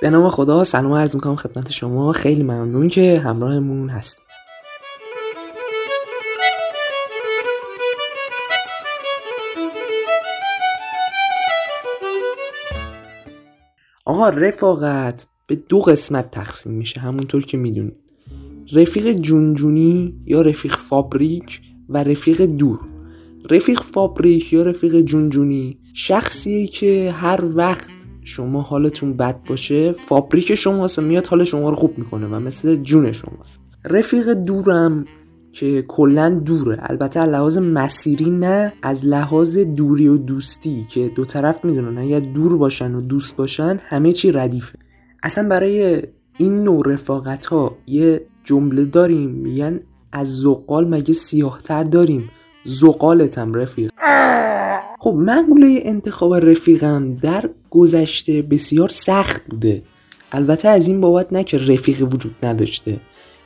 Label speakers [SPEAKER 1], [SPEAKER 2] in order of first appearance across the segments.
[SPEAKER 1] به نام خدا سلام عرض می‌کنم خدمت شما. خیلی ممنون که همراهمون هستید آقا رفاقت به دو قسمت تقسیم میشه همونطور که می‌دونید. رفیق جونجونی یا رفیق فابریک و رفیق دور. رفیق فابریک یا رفیق جونجونی شخصیه که هر وقت شما حالتون بد باشه فابریک شماست و میاد حال شما رو خوب می‌کنه و مثل جون شماست. رفیق دورم که کلا دوره البته از لحاظ مسیری نه از لحاظ دوری و دوستی که دو طرف می‌دونن اگر دور باشن و دوست باشن همه چی ردیفه. اصلا برای این نوع رفاقت ها یه جمله داریم میگن از زقال مگه سیاهتر داریم؟ زقالتم رفیق. خب مقوله انتخاب رفیقم در گذشته بسیار سخت بوده. البته از این بابت نه که رفیق وجود نداشته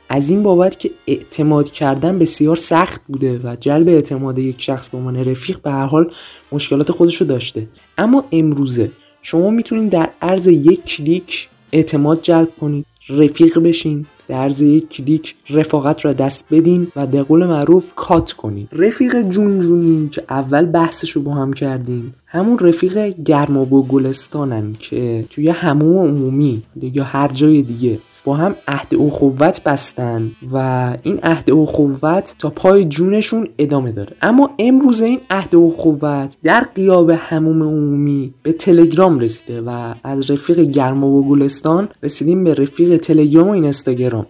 [SPEAKER 1] از این بابت که اعتماد کردن بسیار سخت بوده و جلب اعتماد یک شخص به عنوان رفیق به هر حال مشکلات خودش رو داشته. اما امروزه شما می‌تونید در عرض یک کلیک اعتماد جلب کنید رفیق بشین. در عرض یک کلیک رفاقت را دست بدین و به قول معروف کات کنید رفیق جون جونی که اول بحثش رو با هم کردیم. همون رفیق گرماب و گلستانن که توی هموم عمومی یا هر جای دیگه. با هم عهد اخوت بستن و این عهد اخوت تا پای جونشون ادامه داره. اما امروز این عهد اخوت در قیاب هموم عمومی به تلگرام رسیده و از رفیق گرما و گلستان رسیدیم به رفیق تلگرام و اینستاگرام.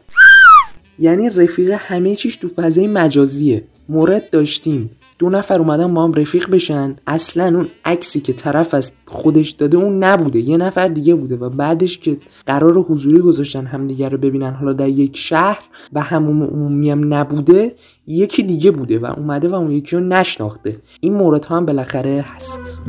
[SPEAKER 1] یعنی رفیق همه چیش تو فضای مجازیه. مورد داشتیم. دو نفر اومدن با هم رفیق بشن. اصلا اون عکسی که طرف از خودش داده اون نبوده. یه نفر دیگه بوده و بعدش که قرار حضوری گذاشتن همدیگه رو ببینن حالا در یک شهر و همون عمومی هم نبوده یکی دیگه بوده و اومده و اون یکی رو نشناخته. این مورد هم بالاخره هست.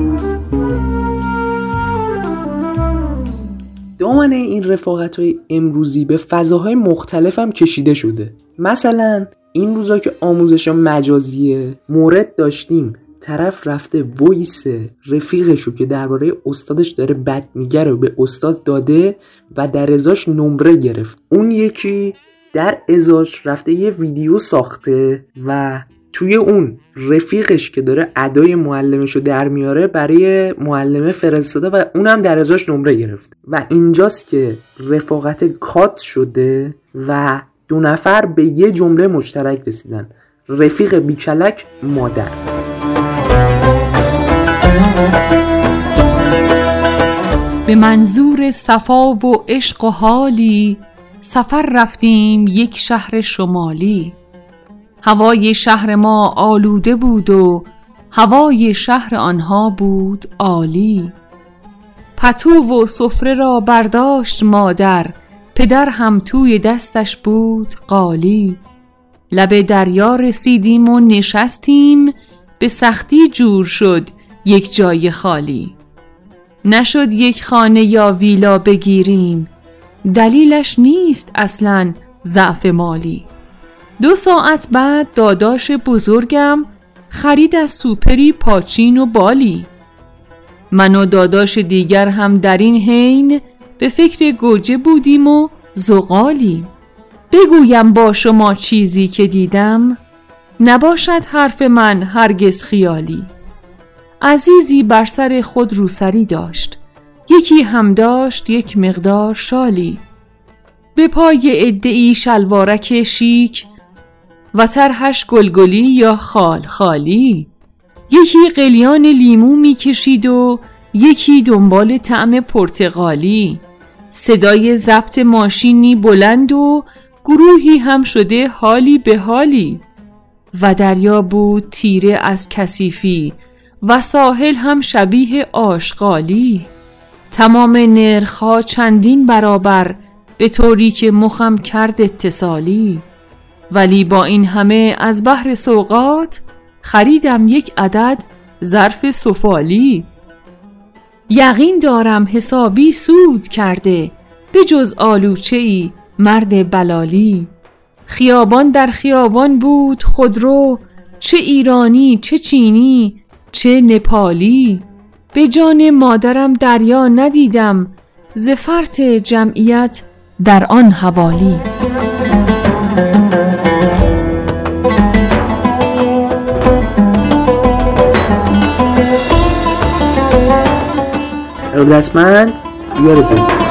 [SPEAKER 1] دامنه این رفاقت های امروزی به فضاهای مختلف هم کشیده شده. مثلا این روزا که آموزش مجازیه مورد داشتیم. طرف رفته ویس رفیقشو که درباره استادش داره بد میگه رو به استاد داده و در ازاش نمره گرفت. اون یکی در ازاش رفته یه ویدیو ساخته و توی اون رفیقش که داره ادای معلمش رو در میاره برای معلمه فرستاده و اونم در ازاش نمره گرفت. و اینجاست که رفاقت کات شده و دو نفر به یه جمله مشترک رسیدن. رفیق بیکلک مادر.
[SPEAKER 2] به منظور صفا و عشق و حالی سفر رفتیم یک شهر شمالی. هوای شهر ما آلوده بود و هوای شهر آنها بود عالی. پتو و سفره را برداشت مادر. پدر هم توی دستش بود قالی. لب دریا رسیدیم و نشستیم. به سختی جور شد یک جای خالی. نشد یک خانه یا ویلا بگیریم. دلیلش نیست اصلا ضعف مالی. دو ساعت بعد داداش بزرگم خرید از سوپری پاچین و بالی. من و داداش دیگر هم در این حین به فکر گوجه بودیم و زغالیم. بگویم با شما چیزی که دیدم نباشد حرف من هرگز خیالی. عزیزی بر سر خود روسری داشت. یکی هم داشت یک مقدار شالی. به پای ادعی شلوارک شیک و ترهش گلگلی یا خال خالی. یکی قلیان لیمو می کشید و یکی دنبال طعم پرتغالی صدای ضبط ماشینی بلند و گروهی هم شده حالی به حالی. و دریا بود تیره از کثیفی و ساحل هم شبیه آشغالی. تمام نرخها چندین برابر به طوری که مخم کرد اتصالی. ولی با این همه از بحر سوقات خریدم یک عدد ظرف سفالی. یقین دارم حسابی سود کرده به جز آلوچه ای مرد بلالی. خیابان در خیابان بود خودرو چه ایرانی چه چینی چه نپالی. به جان مادرم دریا ندیدم زفرت جمعیت در آن حوالی.
[SPEAKER 1] ارادتمند یا رزوی